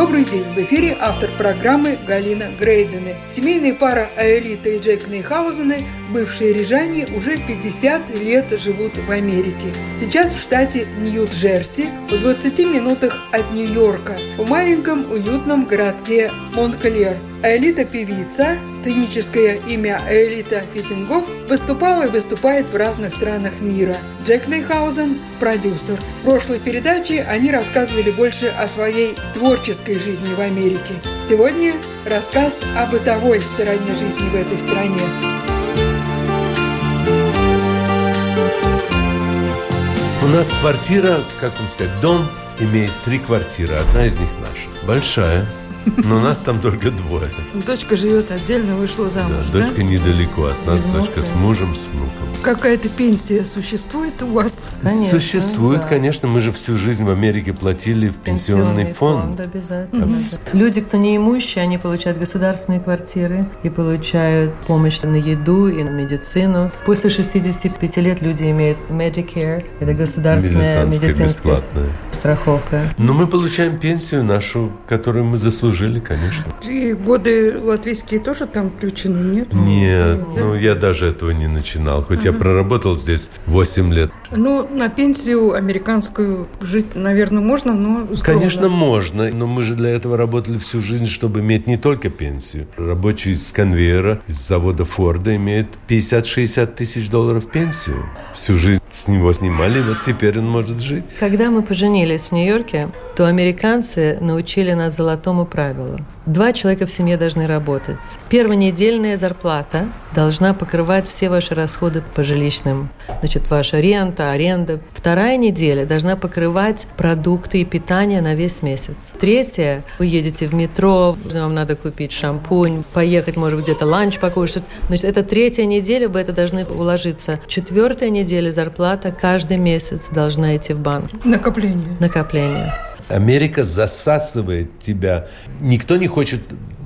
Добрый день! В эфире автор программы Галина Грейдены. Семейная пара Аэлита и Джек Нейхаузены, бывшие рижане, уже 50 лет живут в Америке. Сейчас в штате Нью-Джерси, в 20 минутах от Нью-Йорка, в маленьком уютном городке Монклер – Элита певица, сценическое имя Элита Фитингов, выступала и выступает в разных странах мира. Джек Нейхаузен – продюсер. В прошлой передаче они рассказывали больше о своей творческой жизни в Америке. Сегодня рассказ о бытовой стороне жизни в этой стране. У нас квартира, как вам сказать, дом имеет три квартиры. Одна из них наша. Большая, но нас там только двое. Дочка живет отдельно, вышла замуж, да? Дочка недалеко от нас, Без дочка с мужем, с внуком. Какая-то пенсия существует у вас? Конечно, существует, да. конечно. Мы же всю жизнь в Америке платили в пенсионный, пенсионный фонд. фонд обязательно. Mm-hmm. Люди, кто не имущие, они получают государственные квартиры и получают помощь на еду и на медицину. После 65 лет люди имеют Medicare, это государственная медицинская страховка. Но мы получаем пенсию нашу, которую мы заслужили служили, конечно. И годы латвийские тоже там включены, нет? Нет, да? ну я даже этого не начинал, хоть uh-huh. я проработал здесь 8 лет. Ну, на пенсию американскую жить, наверное, можно, но скромно. Конечно, можно, но мы же для этого работали всю жизнь, чтобы иметь не только пенсию. Рабочий с конвейера из завода Форда имеет 50-60 тысяч долларов пенсию. Всю жизнь с него снимали, вот теперь он может жить. Когда мы поженились в Нью-Йорке, то американцы научили нас золотому правилу. Два человека в семье должны работать. Первонедельная зарплата должна покрывать все ваши расходы по жилищным. Значит, ваша рента, аренда. Вторая неделя должна покрывать продукты и питание на весь месяц. Третья, вы едете в метро, вам надо купить шампунь, поехать, может быть, где-то ланч покушать. Значит, это третья неделя, вы это должны уложиться. Четвертая неделя зарплата каждый месяц должна идти в банк. Накопление. Накопление. Америка засасывает тебя. Никто не хочет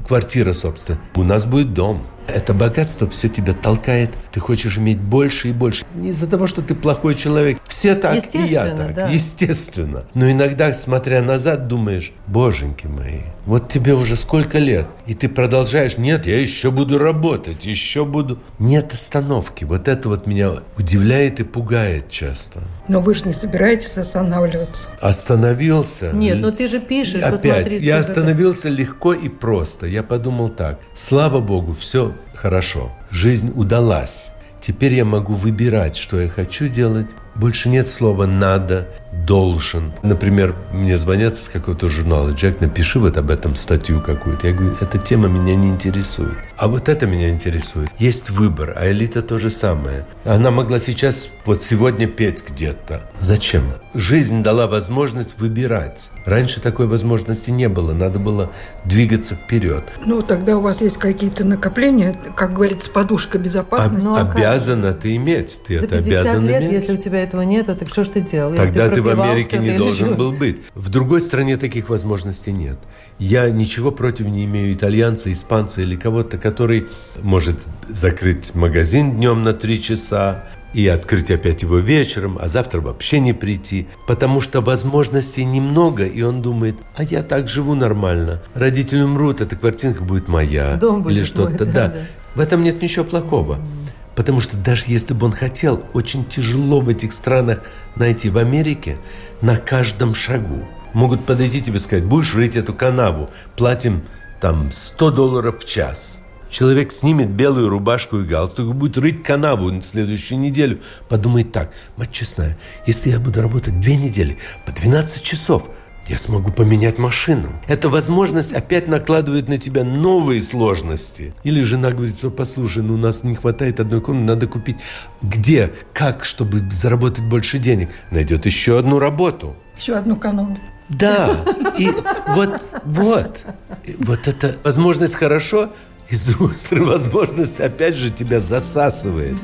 квартира, собственно. У нас будет дом. Это богатство все тебя толкает. Ты хочешь иметь больше и больше. Не из-за того, что ты плохой человек. Все так, и я так. Да. Естественно. Но иногда, смотря назад, думаешь, боженьки мои, вот тебе уже сколько лет, и ты продолжаешь, нет, я еще буду работать, еще буду. Нет остановки. Вот это вот меня удивляет и пугает часто. Но вы же не собираетесь останавливаться. Остановился. Нет, но ты же пишешь. Опять. Посмотри, я остановился легко и просто. Я подумал так. Слава Богу, все хорошо. Жизнь удалась. Теперь я могу выбирать, что я хочу делать. Больше нет слова «надо», должен. Например, мне звонят из какого-то журнала, Джек, напиши вот об этом статью какую-то. Я говорю, эта тема меня не интересует. А вот это меня интересует. Есть выбор, а элита то же самое. Она могла сейчас, вот сегодня петь где-то. Зачем? Жизнь дала возможность выбирать. Раньше такой возможности не было. Надо было двигаться вперед. Ну, тогда у вас есть какие-то накопления, как говорится, подушка безопасности. Об, обязана ты иметь. Ты За это обязан лет, иметь. если у тебя этого нет, так что ж ты делал? Тогда ты, ты в Америке не должен что? был быть. В другой стране таких возможностей нет. Я ничего против не имею итальянца, испанца или кого-то, который может закрыть магазин днем на три часа, и открыть опять его вечером, а завтра вообще не прийти, потому что возможностей немного, и он думает, а я так живу нормально, родители умрут, эта квартирка будет моя, Дом будет или что-то, да, да. да. В этом нет ничего плохого. Потому что даже если бы он хотел, очень тяжело в этих странах найти. В Америке на каждом шагу могут подойти тебе и сказать, будешь рыть эту канаву, платим там 100 долларов в час. Человек снимет белую рубашку и галстук и будет рыть канаву на следующую неделю. Подумает так, мать честная, если я буду работать две недели по 12 часов – я смогу поменять машину. Эта возможность опять накладывает на тебя новые сложности. Или жена говорит, что послушай, ну у нас не хватает одной комнаты, надо купить. Где? Как, чтобы заработать больше денег? Найдет еще одну работу. Еще одну канал. Да, и вот, вот. Вот это возможность хорошо, и с другой стороны, возможность опять же тебя засасывает.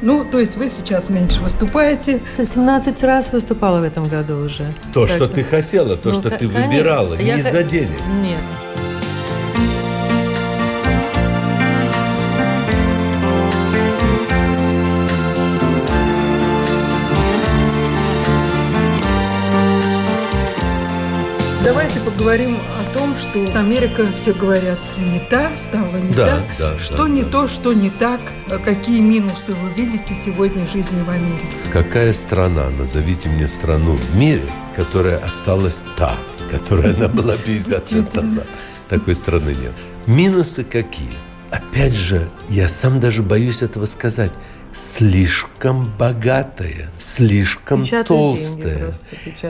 Ну, то есть вы сейчас меньше выступаете. 17 раз выступала в этом году уже. То, так что, что ты хотела, то, ну, что ты выбирала, не из-за денег. Нет. Давайте поговорим том, что Америка, все говорят, не та, стала не да, та. Да, что да, не да. то, что не так, какие минусы вы видите сегодня в жизни в Америке? Какая страна, назовите мне страну в мире, которая осталась та, которая она была 50 лет назад. Такой страны нет. Минусы какие? Опять же, я сам даже боюсь этого сказать слишком богатая, слишком Печатают толстая.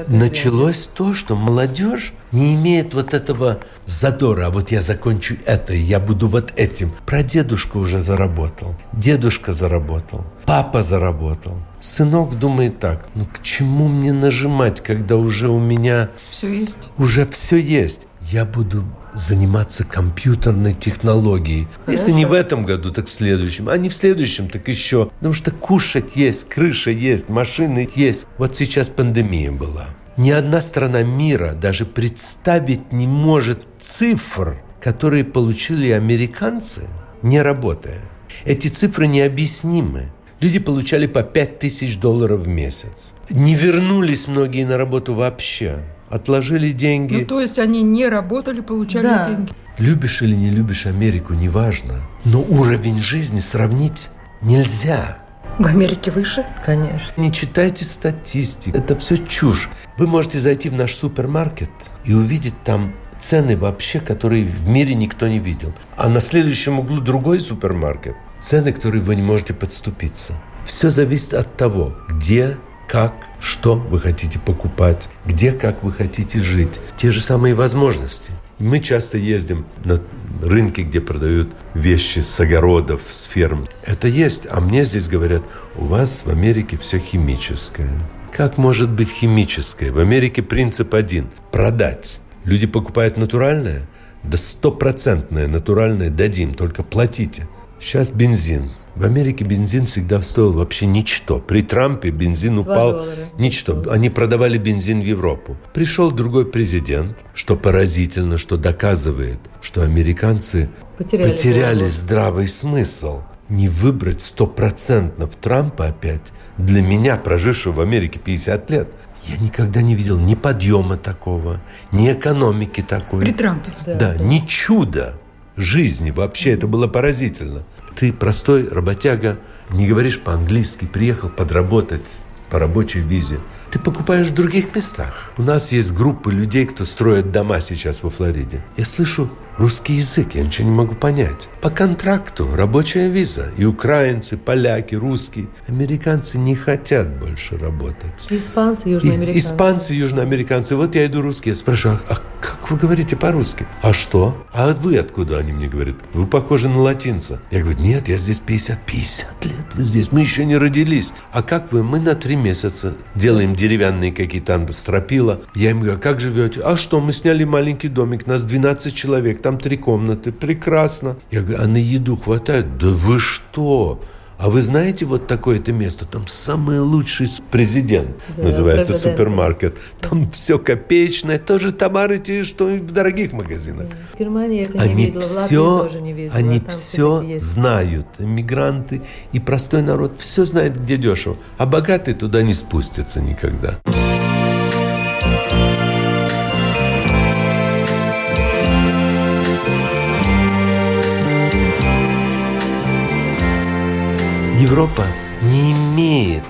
Началось деньги. то, что молодежь не имеет вот этого задора. А вот я закончу это, и я буду вот этим. Про дедушку уже заработал. Дедушка заработал. Папа заработал. Сынок думает так, ну к чему мне нажимать, когда уже у меня... Все есть. Уже все есть. Я буду заниматься компьютерной технологией. Хорошо. Если не в этом году, так в следующем. А не в следующем, так еще. Потому что кушать есть, крыша есть, машины есть. Вот сейчас пандемия была. Ни одна страна мира даже представить не может цифр, которые получили американцы, не работая. Эти цифры необъяснимы. Люди получали по 5 тысяч долларов в месяц. Не вернулись многие на работу вообще отложили деньги. Ну, то есть они не работали, получали да. деньги. Любишь или не любишь Америку, неважно. Но уровень жизни сравнить нельзя. В Америке выше? Конечно. Не читайте статистик. Это все чушь. Вы можете зайти в наш супермаркет и увидеть там цены вообще, которые в мире никто не видел. А на следующем углу другой супермаркет. Цены, которые вы не можете подступиться. Все зависит от того, где как, что вы хотите покупать, где, как вы хотите жить. Те же самые возможности. Мы часто ездим на рынки, где продают вещи с огородов, с ферм. Это есть. А мне здесь говорят, у вас в Америке все химическое. Как может быть химическое? В Америке принцип один – продать. Люди покупают натуральное, да стопроцентное натуральное дадим, только платите. Сейчас бензин – в Америке бензин всегда стоил вообще ничто. При Трампе бензин упал ничто. Они продавали бензин в Европу. Пришел другой президент, что поразительно, что доказывает, что американцы потеряли, потеряли здравый смысл. Не выбрать стопроцентно в Трампа опять, для меня, прожившего в Америке 50 лет, я никогда не видел ни подъема такого, ни экономики такой. При Трампе. Да, да, да. ни чуда жизни вообще. Это было поразительно. Ты простой работяга, не говоришь по-английски, приехал подработать по рабочей визе. Ты покупаешь в других местах. У нас есть группы людей, кто строит дома сейчас во Флориде. Я слышу русский язык, я ничего не могу понять. По контракту рабочая виза. И украинцы, поляки, русские. Американцы не хотят больше работать. Испанцы, южноамериканцы. И, испанцы, южноамериканцы. Вот я иду русский, я спрашиваю, а как вы говорите по-русски? А что? А вы откуда? Они мне говорят, вы похожи на латинца. Я говорю, нет, я здесь 50. 50 лет вы здесь, мы еще не родились. А как вы? Мы на три месяца делаем деревянные какие-то стропила. Я им говорю, а как живете? А что, мы сняли маленький домик, нас 12 человек, там три комнаты, прекрасно. Я говорю, а на еду хватает? Да вы что? А вы знаете вот такое-то место? Там самый лучший президент, да, называется президент. супермаркет. Там все копеечное, тоже товары те, что и в дорогих магазинах. В Германии это они не видела, все, тоже не видела. Они все знают, иммигранты и простой народ все знает, где дешево. А богатые туда не спустятся никогда. Европа не имеет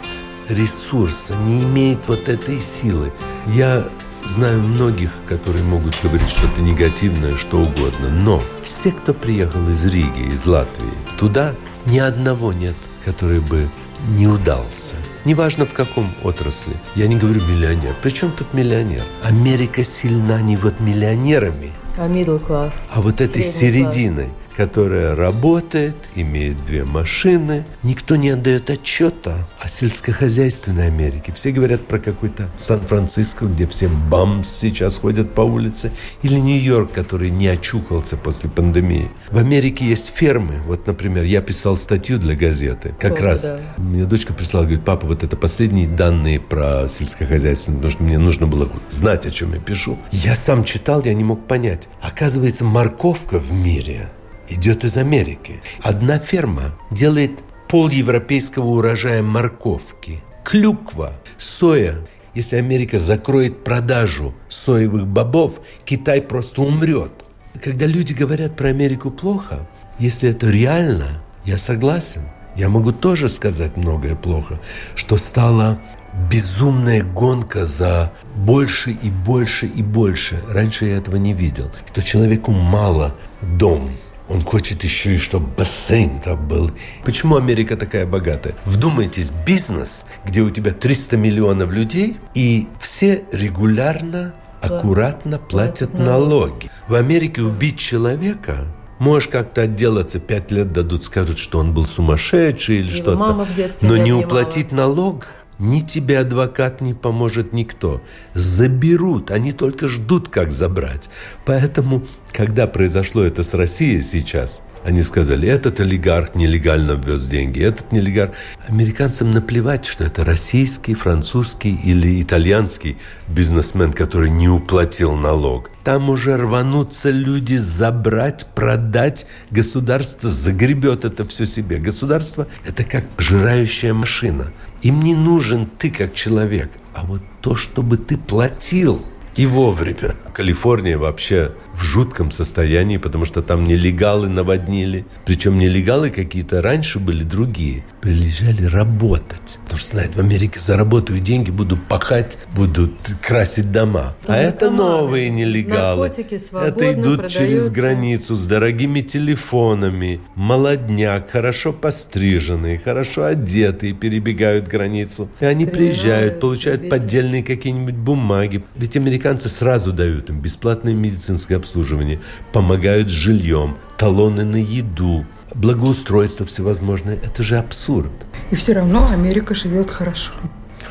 ресурса, не имеет вот этой силы. Я знаю многих, которые могут говорить что-то негативное, что угодно, но все, кто приехал из Риги, из Латвии, туда ни одного нет, который бы не удался. Неважно в каком отрасли. Я не говорю миллионер. Причем тут миллионер? Америка сильна не вот миллионерами, а middle class. А вот этой серединой. Класс которая работает, имеет две машины. Никто не отдает отчета о сельскохозяйственной Америке. Все говорят про какой-то Сан-Франциско, где все бамс сейчас ходят по улице, или Нью-Йорк, который не очухался после пандемии. В Америке есть фермы. Вот, например, я писал статью для газеты. Как О, раз да. мне дочка прислала, говорит, папа, вот это последние данные про сельскохозяйство, потому что мне нужно было знать, о чем я пишу. Я сам читал, я не мог понять. Оказывается, морковка в мире идет из Америки. Одна ферма делает пол европейского урожая морковки. Клюква, соя. Если Америка закроет продажу соевых бобов, Китай просто умрет. Когда люди говорят про Америку плохо, если это реально, я согласен. Я могу тоже сказать многое плохо, что стала безумная гонка за больше и больше и больше. Раньше я этого не видел. Что человеку мало дом. Он хочет еще и чтобы бассейн там был. Почему Америка такая богатая? Вдумайтесь, бизнес, где у тебя 300 миллионов людей, и все регулярно, аккуратно платят налоги. В Америке убить человека Можешь как-то отделаться, пять лет дадут, скажут, что он был сумасшедший или Его что-то. Но не не уплатить налог ни тебе адвокат не поможет никто. Заберут, они только ждут, как забрать. Поэтому, когда произошло это с Россией сейчас, они сказали, этот олигарх нелегально ввез деньги, этот нелегарх. Американцам наплевать, что это российский, французский или итальянский бизнесмен, который не уплатил налог. Там уже рванутся люди забрать, продать. Государство загребет это все себе. Государство – это как пожирающая машина. Им не нужен ты как человек, а вот то, чтобы ты платил – и вовремя. Калифорния вообще в жутком состоянии, потому что там нелегалы наводнили. Причем нелегалы какие-то раньше были другие. Приезжали работать. Потому что, знаете, в Америке заработаю деньги, буду пахать, буду красить дома. Ну, а это новые нелегалы. Это идут через продаются. границу с дорогими телефонами. Молодняк, хорошо постриженные, хорошо одетые, перебегают границу. И они приезжают, получают видите. поддельные какие-нибудь бумаги. Ведь американцы сразу дают им бесплатное медицинское обслуживание, помогают с жильем, талоны на еду, благоустройство всевозможное. Это же абсурд. И все равно Америка живет хорошо.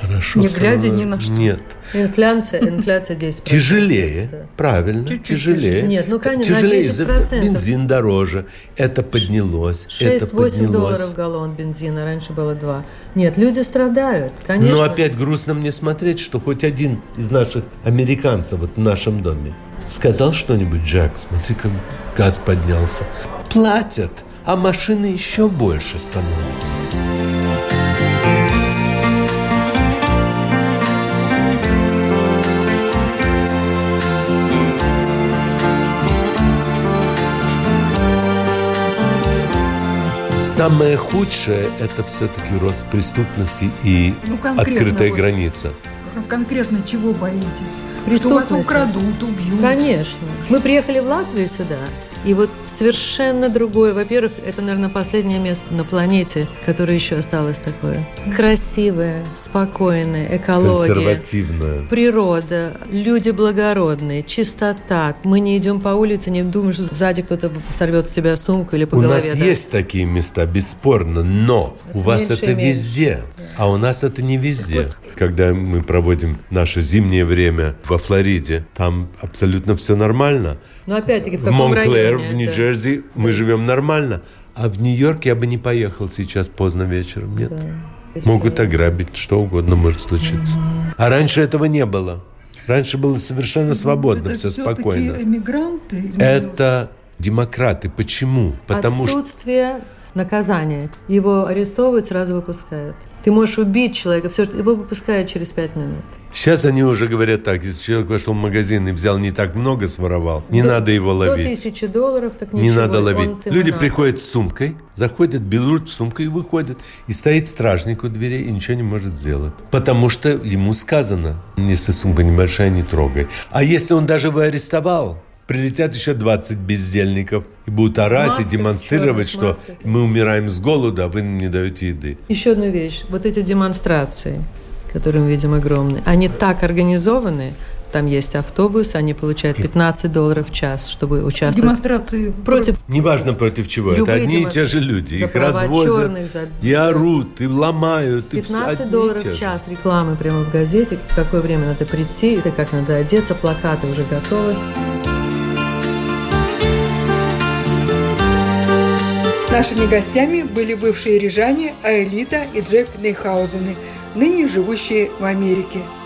Хорошо. Не глядя ни на что. Нет. Инфляция, инфляция 10%. Тяжелее, Да. правильно, Чуть-чуть тяжелее. тяжелее. Нет, ну, конечно, на тяжелее. 10%. Бензин дороже, это поднялось, это 6-8 поднялось. долларов галлон бензина, раньше было 2. Нет, люди страдают, конечно. Но опять грустно мне смотреть, что хоть один из наших американцев вот в нашем доме сказал что-нибудь, Джек, смотри, как газ поднялся. Платят, а машины еще больше становятся. Самое худшее – это все-таки рост преступности и Ну, открытая вот. граница. Конкретно чего боитесь? Что вас украдут, убьют? Конечно. Мы приехали в Латвию сюда, и вот совершенно другое. Во-первых, это, наверное, последнее место на планете, которое еще осталось такое. Красивое, спокойное, экология. Консервативная. Природа, люди благородные, чистота. Мы не идем по улице, не думаем, что сзади кто-то сорвет с тебя сумку или по У голове. нас даст. есть такие места, бесспорно, но у вас меньше это меньше. везде, а у нас это не везде. Когда мы проводим наше зимнее время во Флориде, там абсолютно все нормально. Но опять-таки в каком Монклер, районе в это? Нью-Джерси мы живем нормально. А в Нью-Йорк я бы не поехал сейчас поздно вечером. Нет. Могут ограбить, что угодно может случиться. А раньше этого не было. Раньше было совершенно свободно, Это все спокойно. эмигранты? Это демократы. Почему? Потому что Отсутствие наказания. Его арестовывают, сразу выпускают. Ты можешь убить человека, все, его выпускают через пять минут. сейчас они уже говорят так, если человек вошел в магазин и взял не так много, своровал, не До- надо его До ловить. тысячи долларов, так ничего. Не надо он ловить. ты Люди надо. приходят с сумкой, заходят, берут сумку и выходят. И стоит стражник у дверей и ничего не может сделать. Потому что ему сказано, если сумка небольшая, не трогай. А если он даже его арестовал, прилетят еще 20 бездельников и будут орать Масках, и демонстрировать, что масках. мы умираем с голода, а вы нам не даете еды. Еще одну вещь. Вот эти демонстрации, которые мы видим огромные, они так организованы, Там есть автобус, они получают 15 долларов в час, чтобы участвовать. Демонстрации против... Неважно против чего, это одни и те же люди. Их развозят черных, за... и орут, и ломают. 15 долларов в час рекламы прямо в газете, в какое время надо прийти, это как надо одеться, плакаты уже готовы. Нашими гостями были бывшие рижане Аэлита и Джек Нейхаузены, ныне живущие в Америке –